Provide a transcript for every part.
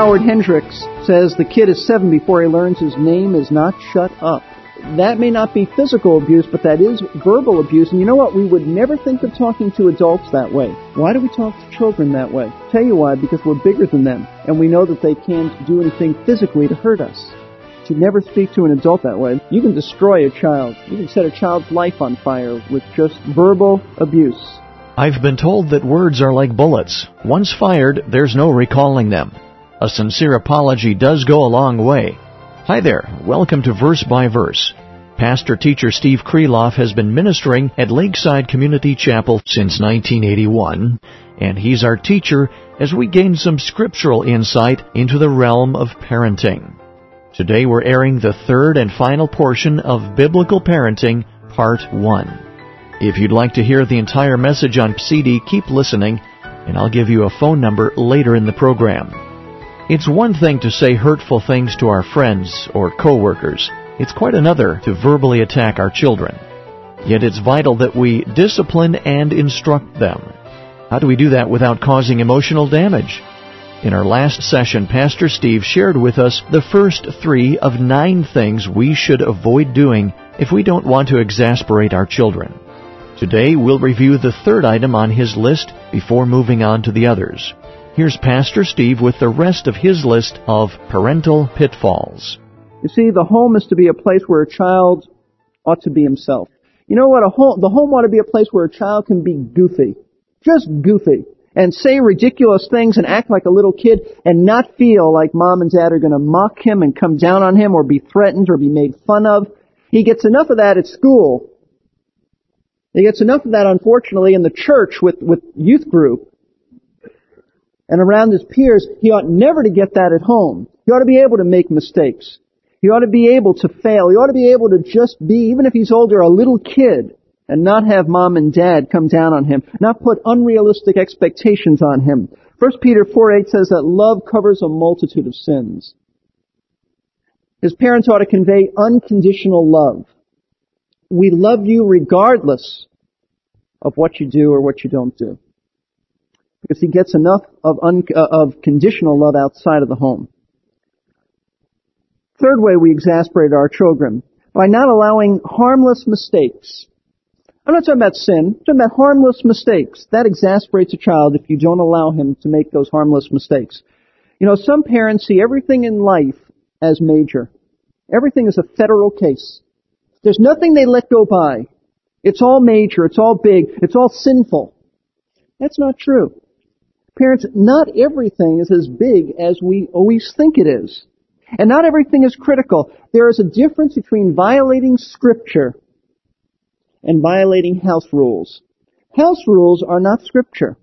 Howard Hendricks says the kid is seven before he learns his name is not shut up. That may not be physical abuse, but that is verbal abuse. And you know what? We would never think of talking to adults that way. Why do we talk to children that way? Tell you why, because we're bigger than them, and we know that they can't do anything physically to hurt us. You never speak to an adult that way. You can destroy a child. You can set a child's life on fire with just verbal abuse. I've been told that words are like bullets. Once fired, there's no recalling them. A sincere apology does go a long way. Hi there. Welcome to Verse by Verse. Pastor teacher Steve Kreloff has been ministering at Lakeside Community Chapel since 1981, and he's our teacher as we gain some scriptural insight into the realm of parenting. Today we're airing the third and final portion of Biblical Parenting, Part 1. If you'd like to hear the entire message on CD, keep listening, and I'll give you a phone number later in the program. It's one thing to say hurtful things to our friends or coworkers. It's quite another to verbally attack our children. Yet it's vital that we discipline and instruct them. How do we do that without causing emotional damage? In our last session, Pastor Steve shared with us the first three of nine things we should avoid doing if we don't want to exasperate our children. Today, we'll review the third item on his list before moving on to the others. Here's Pastor Steve with the rest of his list of parental pitfalls. You see, the home is to be a place where a child ought to be himself. You know what? A home, the home ought to be a place where a child can be goofy. Just goofy. And say ridiculous things and act like a little kid and not feel like mom and dad are going to mock him and come down on him or be threatened or be made fun of. He gets enough of that at school. He gets enough of that, unfortunately, in the church with, with youth group and around his peers, he ought never to get that at home. He ought to be able to make mistakes. He ought to be able to fail. He ought to be able to just be, even if he's older, a little kid and not have mom and dad come down on him, not put unrealistic expectations on him. 1 Peter 4 8 says that love covers a multitude of sins. His parents ought to convey unconditional love. We love you regardless of what you do or what you don't do because he gets enough of, un, uh, of conditional love outside of the home. Third way we exasperate our children, by not allowing harmless mistakes. I'm not talking about sin, I'm talking about harmless mistakes. That exasperates a child if you don't allow him to make those harmless mistakes. You know, some parents see everything in life as major. Everything is a federal case. There's nothing they let go by. It's all major, it's all big, it's all sinful. That's not true. Parents, not everything is as big as we always think it is. And not everything is critical. There is a difference between violating scripture and violating house rules. House rules are not scripture.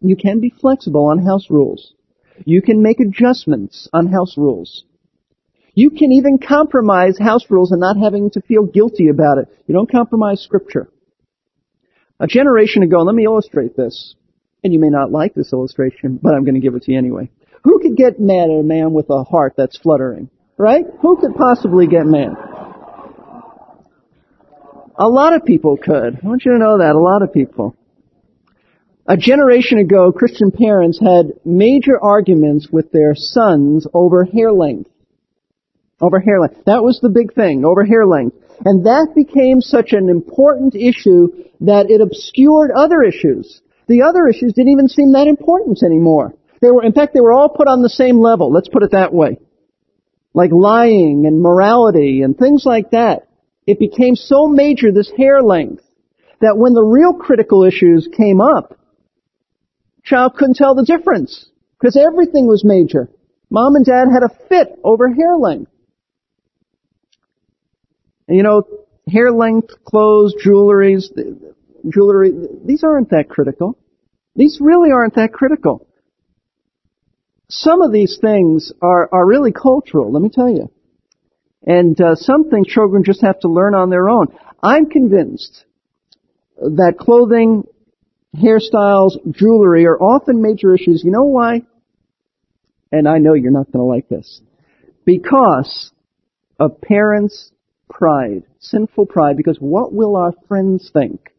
You can be flexible on house rules. You can make adjustments on house rules. You can even compromise house rules and not having to feel guilty about it. You don't compromise scripture. A generation ago, let me illustrate this and you may not like this illustration, but I'm going to give it to you anyway. Who could get mad at a man with a heart that's fluttering? Right? Who could possibly get mad? A lot of people could. I want you to know that. A lot of people. A generation ago, Christian parents had major arguments with their sons over hair length. Over hair length. That was the big thing, over hair length. And that became such an important issue that it obscured other issues. The other issues didn't even seem that important anymore. They were, in fact, they were all put on the same level. Let's put it that way. Like lying and morality and things like that. It became so major, this hair length, that when the real critical issues came up, child couldn't tell the difference. Because everything was major. Mom and dad had a fit over hair length. And you know, hair length, clothes, jewelries, jewelry, these aren't that critical. These really aren't that critical. Some of these things are, are really cultural, let me tell you. And uh, some things children just have to learn on their own. I'm convinced that clothing, hairstyles, jewelry are often major issues. You know why? And I know you're not going to like this. Because of parents' pride, sinful pride, because what will our friends think?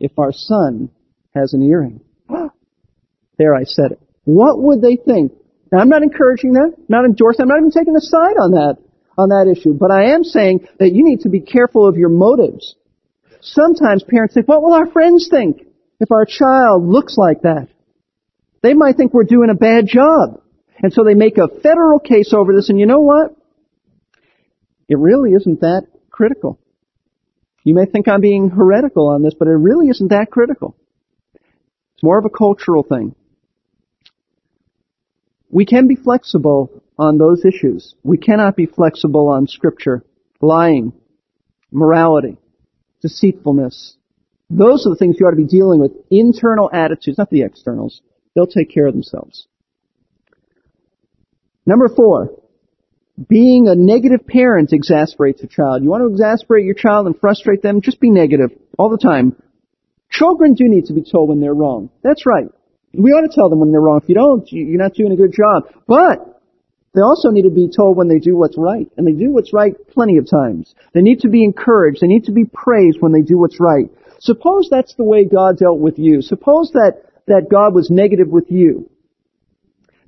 If our son has an earring. there I said it. What would they think Now, I'm not encouraging that, not endorsing, I'm not even taking a side on that, on that issue, but I am saying that you need to be careful of your motives. Sometimes parents think, what will our friends think if our child looks like that? They might think we're doing a bad job. And so they make a federal case over this, and you know what? It really isn't that critical. You may think I'm being heretical on this, but it really isn't that critical. It's more of a cultural thing. We can be flexible on those issues. We cannot be flexible on scripture, lying, morality, deceitfulness. Those are the things you ought to be dealing with. Internal attitudes, not the externals. They'll take care of themselves. Number four, being a negative parent exasperates a child. You want to exasperate your child and frustrate them? Just be negative all the time. Children do need to be told when they're wrong. That's right. We ought to tell them when they're wrong. If you don't, you're not doing a good job. But they also need to be told when they do what's right. And they do what's right plenty of times. They need to be encouraged. They need to be praised when they do what's right. Suppose that's the way God dealt with you. Suppose that, that God was negative with you.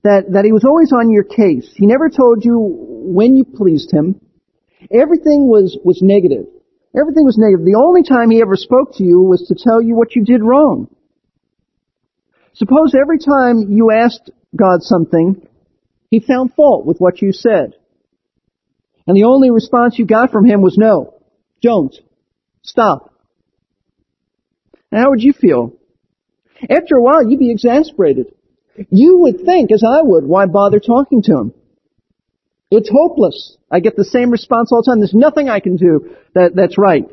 That, that He was always on your case. He never told you when you pleased Him. Everything was, was negative. Everything was negative. The only time He ever spoke to you was to tell you what you did wrong. Suppose every time you asked God something, He found fault with what you said. And the only response you got from Him was no. Don't. Stop. And how would you feel? After a while, you'd be exasperated. You would think, as I would, why bother talking to Him? It's hopeless. I get the same response all the time. There's nothing I can do that, that's right.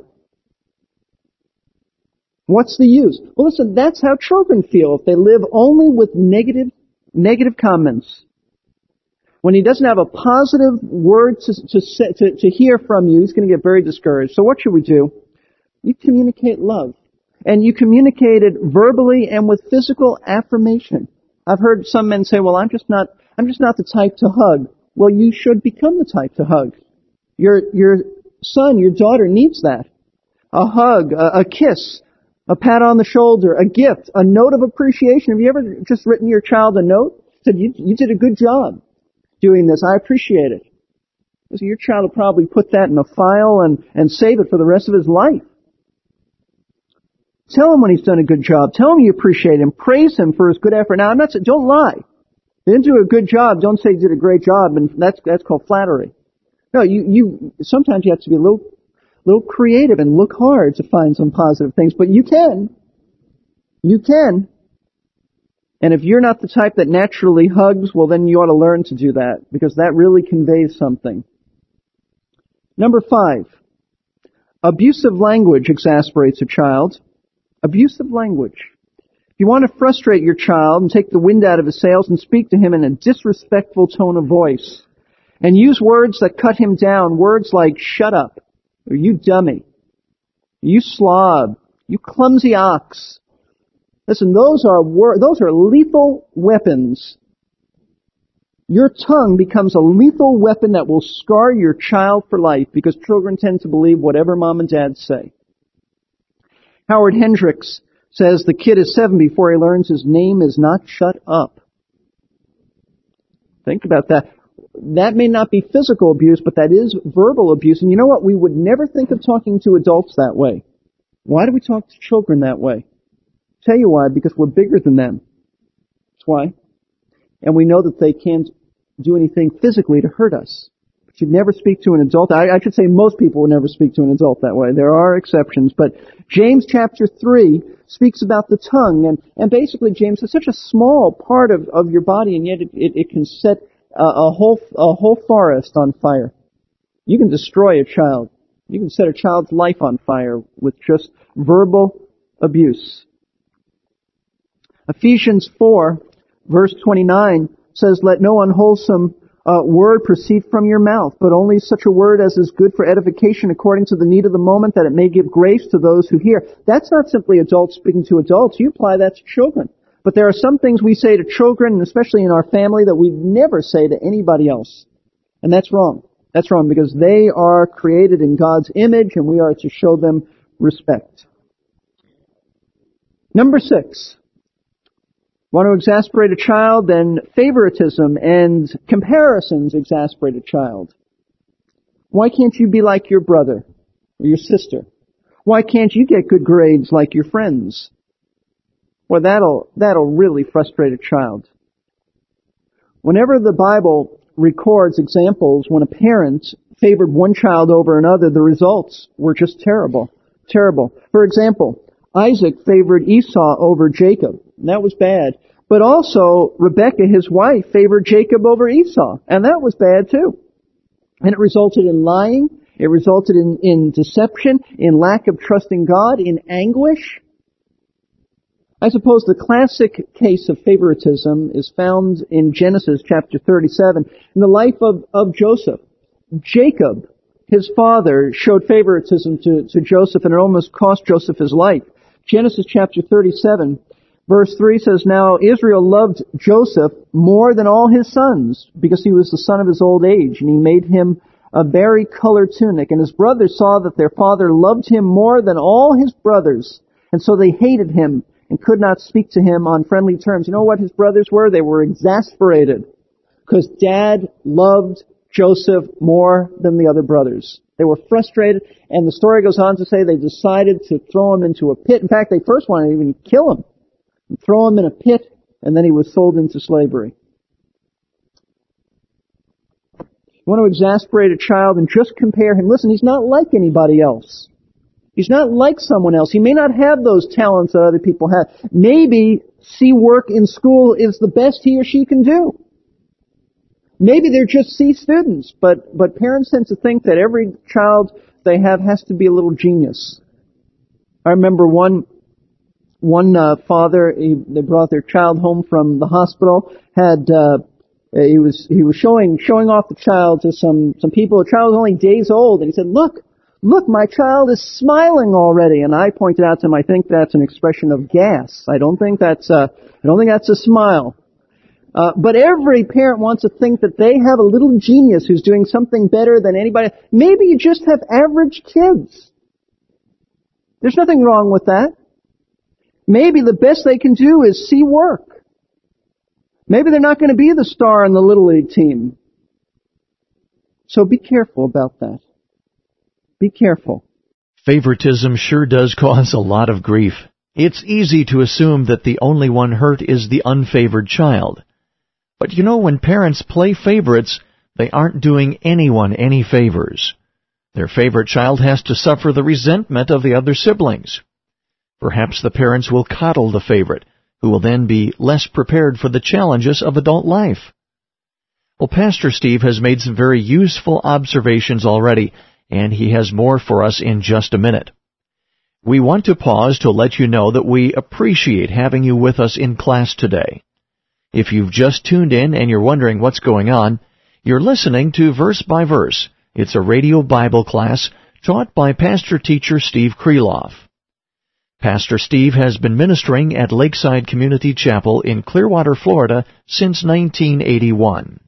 What's the use? Well, listen, that's how children feel if they live only with negative, negative comments. When he doesn't have a positive word to, to, to, to hear from you, he's going to get very discouraged. So what should we do? You communicate love. And you communicate it verbally and with physical affirmation. I've heard some men say, well, I'm just not, I'm just not the type to hug. Well, you should become the type to hug. Your, your son, your daughter needs that. A hug, a, a kiss, a pat on the shoulder, a gift, a note of appreciation. Have you ever just written your child a note? Said, you, you did a good job doing this. I appreciate it. So your child will probably put that in a file and, and save it for the rest of his life. Tell him when he's done a good job. Tell him you appreciate him. Praise him for his good effort. Now, I'm not saying, don't lie. You didn't do a good job, don't say you did a great job, and that's, that's called flattery. No, you, you, sometimes you have to be a little little creative and look hard to find some positive things, but you can. You can. And if you're not the type that naturally hugs, well then you ought to learn to do that, because that really conveys something. Number five. Abusive language exasperates a child. Abusive language. If you want to frustrate your child and take the wind out of his sails and speak to him in a disrespectful tone of voice, and use words that cut him down, words like shut up, or you dummy. You slob. You clumsy ox. Listen, those are wor- those are lethal weapons. Your tongue becomes a lethal weapon that will scar your child for life because children tend to believe whatever mom and dad say. Howard Hendricks says the kid is seven before he learns his name is not shut up. Think about that that may not be physical abuse, but that is verbal abuse. And you know what? We would never think of talking to adults that way. Why do we talk to children that way? Tell you why, because we're bigger than them. That's why. And we know that they can't do anything physically to hurt us. You'd never speak to an adult. I, I should say most people would never speak to an adult that way. There are exceptions, but James chapter 3 speaks about the tongue, and, and basically James is such a small part of, of your body, and yet it, it, it can set a, a whole a whole forest on fire. You can destroy a child. You can set a child's life on fire with just verbal abuse. Ephesians 4 verse 29 says, Let no unwholesome uh, word proceed from your mouth, but only such a word as is good for edification according to the need of the moment that it may give grace to those who hear. That's not simply adults speaking to adults. You apply that to children. But there are some things we say to children, and especially in our family, that we never say to anybody else. And that's wrong. That's wrong because they are created in God's image and we are to show them respect. Number six. Want to exasperate a child? Then favoritism and comparisons exasperate a child. Why can't you be like your brother or your sister? Why can't you get good grades like your friends? Well, that'll, that'll really frustrate a child. Whenever the Bible records examples when a parent favored one child over another, the results were just terrible. Terrible. For example, Isaac favored Esau over Jacob. And that was bad. But also, Rebekah, his wife, favored Jacob over Esau. And that was bad too. And it resulted in lying. It resulted in, in deception, in lack of trusting God, in anguish. I suppose the classic case of favoritism is found in Genesis chapter 37 in the life of, of Joseph. Jacob, his father, showed favoritism to, to Joseph and it almost cost Joseph his life. Genesis chapter 37 verse 3 says, Now Israel loved Joseph more than all his sons because he was the son of his old age and he made him a vari-colored tunic and his brothers saw that their father loved him more than all his brothers and so they hated him and could not speak to him on friendly terms. You know what his brothers were? They were exasperated because dad loved Joseph more than the other brothers. They were frustrated, and the story goes on to say they decided to throw him into a pit. In fact, they first wanted to even kill him, and throw him in a pit, and then he was sold into slavery. You want to exasperate a child and just compare him. Listen, he's not like anybody else. He's not like someone else. He may not have those talents that other people have. Maybe C work in school is the best he or she can do. Maybe they're just C students, but, but parents tend to think that every child they have has to be a little genius. I remember one, one uh, father, he, they brought their child home from the hospital, had, uh, he was, he was showing, showing off the child to some, some people. The child was only days old, and he said, look, look, my child is smiling already. And I pointed out to him, I think that's an expression of gas. I don't think that's a, I don't think that's a smile. Uh, but every parent wants to think that they have a little genius who's doing something better than anybody. Maybe you just have average kids. There's nothing wrong with that. Maybe the best they can do is see work. Maybe they're not going to be the star in the Little League team. So be careful about that. Be careful. Favoritism sure does cause a lot of grief. It's easy to assume that the only one hurt is the unfavored child. But you know, when parents play favorites, they aren't doing anyone any favors. Their favorite child has to suffer the resentment of the other siblings. Perhaps the parents will coddle the favorite, who will then be less prepared for the challenges of adult life. Well, Pastor Steve has made some very useful observations already, and he has more for us in just a minute. We want to pause to let you know that we appreciate having you with us in class today. If you've just tuned in and you're wondering what's going on, you're listening to Verse by Verse. It's a radio Bible class taught by pastor teacher Steve Kreloff. Pastor Steve has been ministering at Lakeside Community Chapel in Clearwater, Florida since 1981.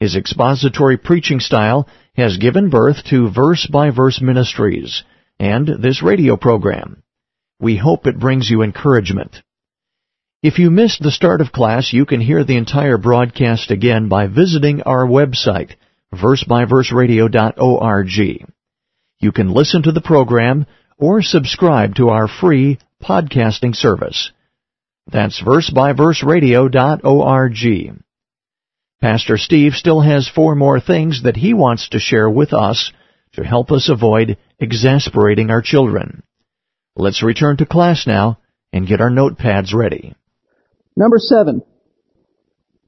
His expository preaching style has given birth to Verse by Verse Ministries and this radio program. We hope it brings you encouragement. If you missed the start of class, you can hear the entire broadcast again by visiting our website, versebyverseradio.org. You can listen to the program or subscribe to our free podcasting service. That's versebyverseradio.org. Pastor Steve still has four more things that he wants to share with us to help us avoid exasperating our children. Let's return to class now and get our notepads ready. Number seven,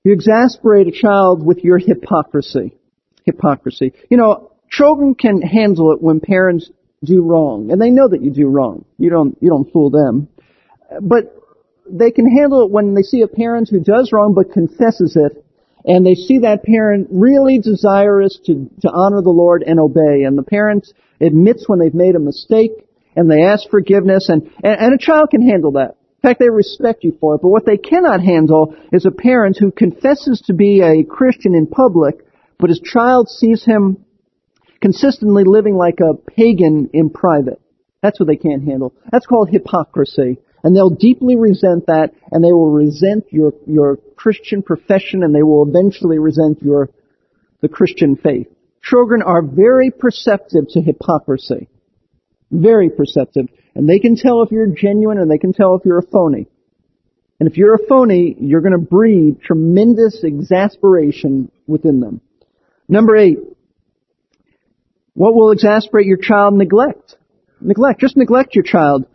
you exasperate a child with your hypocrisy. Hypocrisy. You know, children can handle it when parents do wrong, and they know that you do wrong. You don't, you don't fool them. But they can handle it when they see a parent who does wrong but confesses it, and they see that parent really desirous to, to honor the Lord and obey, and the parent admits when they've made a mistake, and they ask forgiveness, and, and, and a child can handle that. In fact, they respect you for it. But what they cannot handle is a parent who confesses to be a Christian in public, but his child sees him consistently living like a pagan in private. That's what they can't handle. That's called hypocrisy. And they'll deeply resent that, and they will resent your, your Christian profession, and they will eventually resent your, the Christian faith. Children are very perceptive to hypocrisy. Very perceptive. And they can tell if you're genuine and they can tell if you're a phony. And if you're a phony, you're going to breed tremendous exasperation within them. Number eight. What will exasperate your child? Neglect. Neglect. Just neglect your child.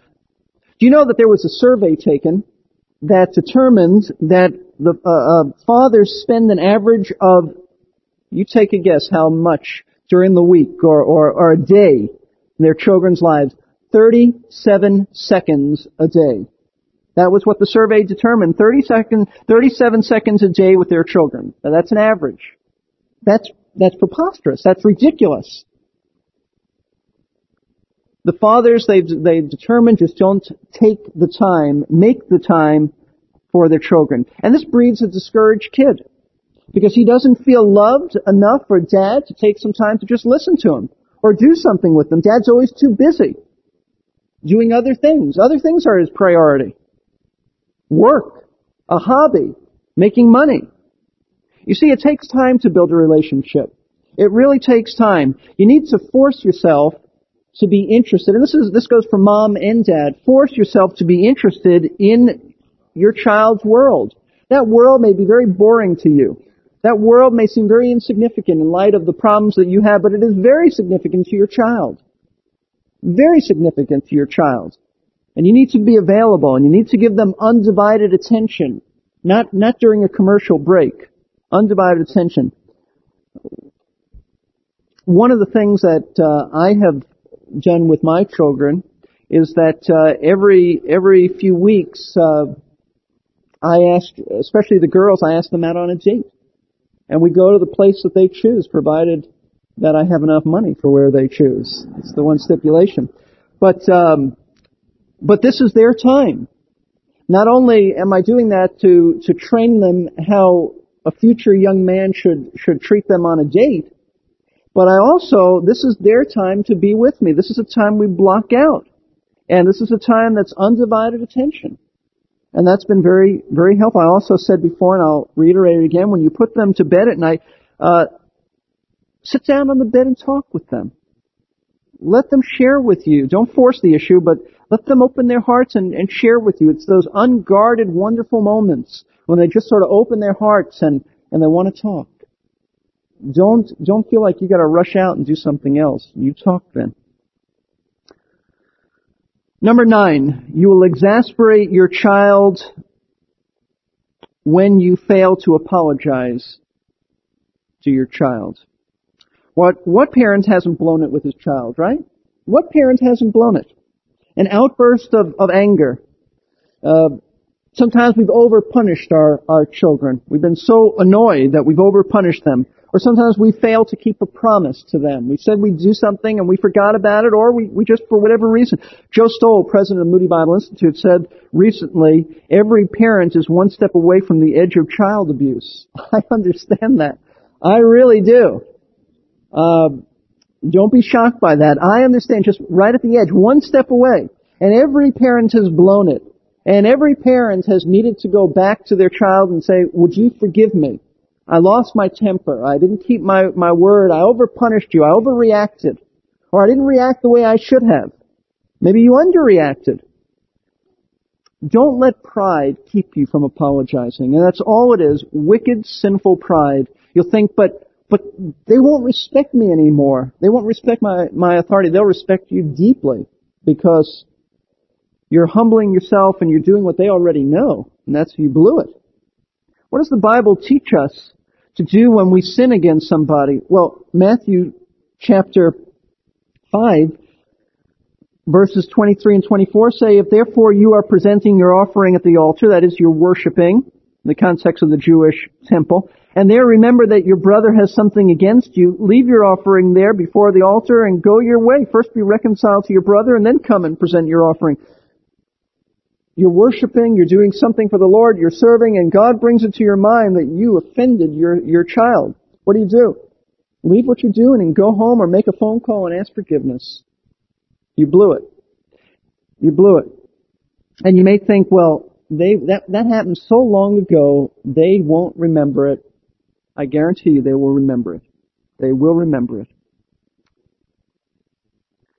Do you know that there was a survey taken that determined that the uh, uh, fathers spend an average of, you take a guess how much during the week or, or, or a day in their children's lives? 37 seconds a day. That was what the survey determined. 30 seconds, 37 seconds a day with their children. Now that's an average. That's, that's preposterous. That's ridiculous. The fathers, they've, they've determined just don't take the time, make the time for their children. And this breeds a discouraged kid. Because he doesn't feel loved enough for dad to take some time to just listen to him. Or do something with them. Dad's always too busy. Doing other things. Other things are his priority. Work. A hobby. Making money. You see, it takes time to build a relationship. It really takes time. You need to force yourself to be interested, and this is, this goes for mom and dad, force yourself to be interested in your child's world. That world may be very boring to you. That world may seem very insignificant in light of the problems that you have, but it is very significant to your child. Very significant to your child. And you need to be available and you need to give them undivided attention. Not, not during a commercial break. Undivided attention. One of the things that uh, I have done with my children is that uh, every every few weeks uh, I ask, especially the girls, I ask them out on a date, and we go to the place that they choose, provided that I have enough money for where they choose. It's the one stipulation. But um, but this is their time. Not only am I doing that to to train them how a future young man should should treat them on a date, but I also, this is their time to be with me. This is a time we block out. And this is a time that's undivided attention. And that's been very, very helpful. I also said before, and I'll reiterate it again, when you put them to bed at night, uh, sit down on the bed and talk with them. Let them share with you. Don't force the issue, but let them open their hearts and, and share with you. It's those unguarded, wonderful moments when they just sort of open their hearts and, and they want to talk. Don't, don't feel like you gotta rush out and do something else. You talk then. Number nine, you will exasperate your child when you fail to apologize to your child. What, what parent hasn't blown it with his child, right? What parent hasn't blown it? An outburst of, of anger. Uh, sometimes we've overpunished our, our children. We've been so annoyed that we've overpunished them. Or sometimes we fail to keep a promise to them. We said we'd do something and we forgot about it, or we, we just, for whatever reason. Joe Stowell, president of Moody Bible Institute, said recently, every parent is one step away from the edge of child abuse. I understand that. I really do. Uh, don't be shocked by that. I understand just right at the edge, one step away. And every parent has blown it. And every parent has needed to go back to their child and say, would you forgive me? I lost my temper. I didn't keep my, my word. I overpunished you. I overreacted. Or I didn't react the way I should have. Maybe you underreacted. Don't let pride keep you from apologizing. And that's all it is. Wicked, sinful pride. You'll think, but, but they won't respect me anymore. They won't respect my, my authority. They'll respect you deeply because you're humbling yourself and you're doing what they already know. And that's you blew it. What does the Bible teach us to do when we sin against somebody? Well, Matthew chapter 5 verses 23 and 24 say, If therefore you are presenting your offering at the altar, that is, you're worshiping, in the context of the Jewish temple, and there remember that your brother has something against you, leave your offering there before the altar and go your way. First be reconciled to your brother and then come and present your offering. You're worshiping, you're doing something for the Lord, you're serving, and God brings it to your mind that you offended your, your child. What do you do? Leave what you're doing and go home or make a phone call and ask forgiveness. You blew it. You blew it. And you may think, well, they, that, that happened so long ago, they won't remember it. I guarantee you they will remember it. They will remember it.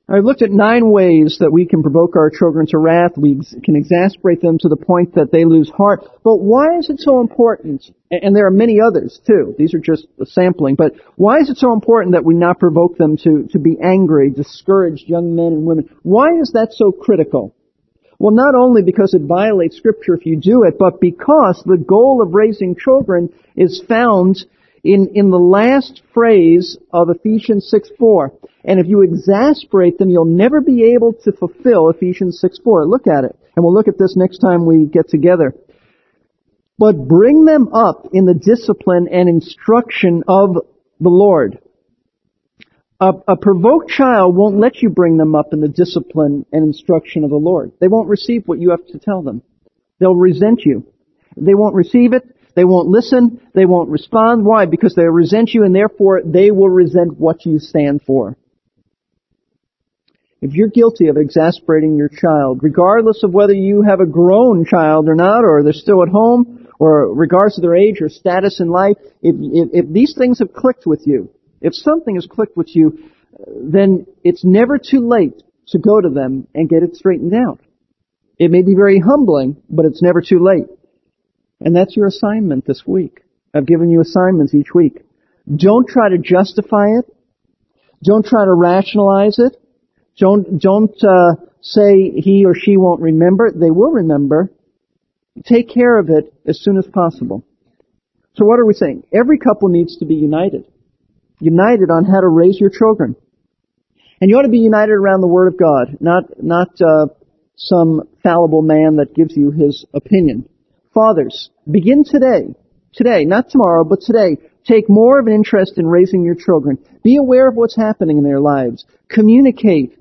I've looked at nine ways that we can provoke our children to wrath. We can exasperate them to the point that they lose heart. But why is it so important? And there are many others too. These are just a sampling. But why is it so important that we not provoke them to, to be angry, discouraged young men and women? Why is that so critical? Well, not only because it violates scripture if you do it, but because the goal of raising children is found in, in the last phrase of Ephesians 6 4. And if you exasperate them, you'll never be able to fulfill Ephesians 6 4. Look at it. And we'll look at this next time we get together. But bring them up in the discipline and instruction of the Lord. A, a, provoked child won't let you bring them up in the discipline and instruction of the Lord. They won't receive what you have to tell them. They'll resent you. They won't receive it. They won't listen. They won't respond. Why? Because they resent you and therefore they will resent what you stand for. If you're guilty of exasperating your child, regardless of whether you have a grown child or not, or they're still at home, or regardless of their age or status in life, if, if, if these things have clicked with you, if something has clicked with you, then it's never too late to go to them and get it straightened out. It may be very humbling, but it's never too late. And that's your assignment this week. I've given you assignments each week. Don't try to justify it. Don't try to rationalize it. Don't, don't, uh, say he or she won't remember. They will remember. Take care of it as soon as possible. So what are we saying? Every couple needs to be united united on how to raise your children. And you ought to be united around the Word of God, not, not, uh, some fallible man that gives you his opinion. Fathers, begin today, today, not tomorrow, but today, take more of an interest in raising your children. Be aware of what's happening in their lives. Communicate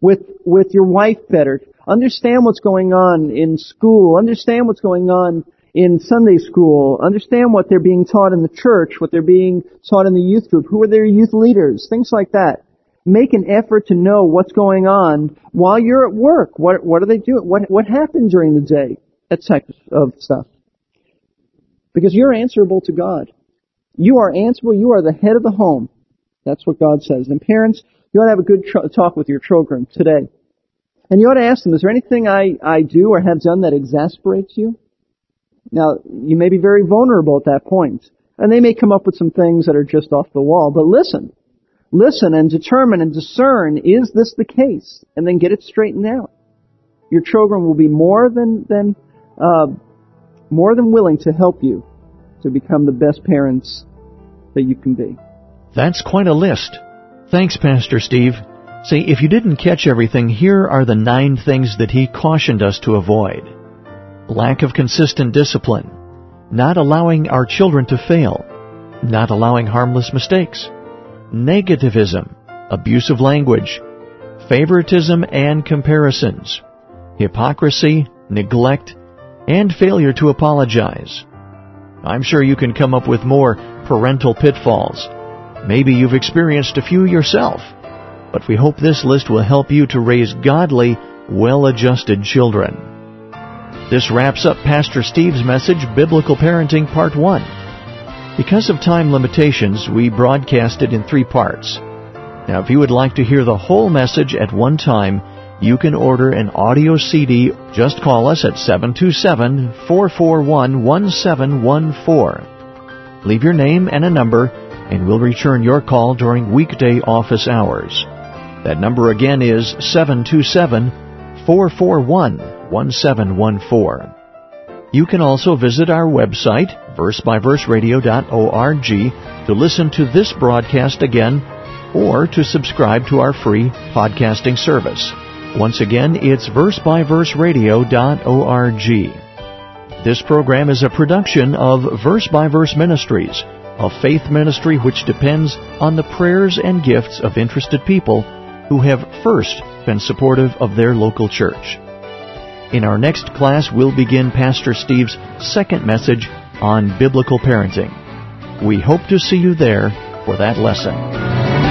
with, with your wife better. Understand what's going on in school. Understand what's going on in Sunday school, understand what they're being taught in the church, what they're being taught in the youth group, who are their youth leaders, things like that. Make an effort to know what's going on while you're at work. What, what are they doing? What, what happened during the day? That type of stuff. Because you're answerable to God. You are answerable. You are the head of the home. That's what God says. And parents, you ought to have a good tr- talk with your children today. And you ought to ask them, is there anything I, I do or have done that exasperates you? Now, you may be very vulnerable at that point, and they may come up with some things that are just off the wall, but listen. Listen and determine and discern, is this the case? And then get it straightened out. Your children will be more than, than, uh, more than willing to help you to become the best parents that you can be. That's quite a list. Thanks, Pastor Steve. See, if you didn't catch everything, here are the nine things that he cautioned us to avoid lack of consistent discipline, not allowing our children to fail, not allowing harmless mistakes, negativism, abusive language, favoritism and comparisons, hypocrisy, neglect, and failure to apologize. I'm sure you can come up with more parental pitfalls. Maybe you've experienced a few yourself, but we hope this list will help you to raise godly, well-adjusted children. This wraps up Pastor Steve's message, Biblical Parenting Part 1. Because of time limitations, we broadcast it in three parts. Now, if you would like to hear the whole message at one time, you can order an audio CD. Just call us at 727-441-1714. Leave your name and a number, and we'll return your call during weekday office hours. That number again is 727 441 1714. You can also visit our website, versebyverseradio.org, to listen to this broadcast again or to subscribe to our free podcasting service. Once again, it's versebyverseradio.org. This program is a production of Verse by Verse Ministries, a faith ministry which depends on the prayers and gifts of interested people who have first been supportive of their local church. In our next class, we'll begin Pastor Steve's second message on biblical parenting. We hope to see you there for that lesson.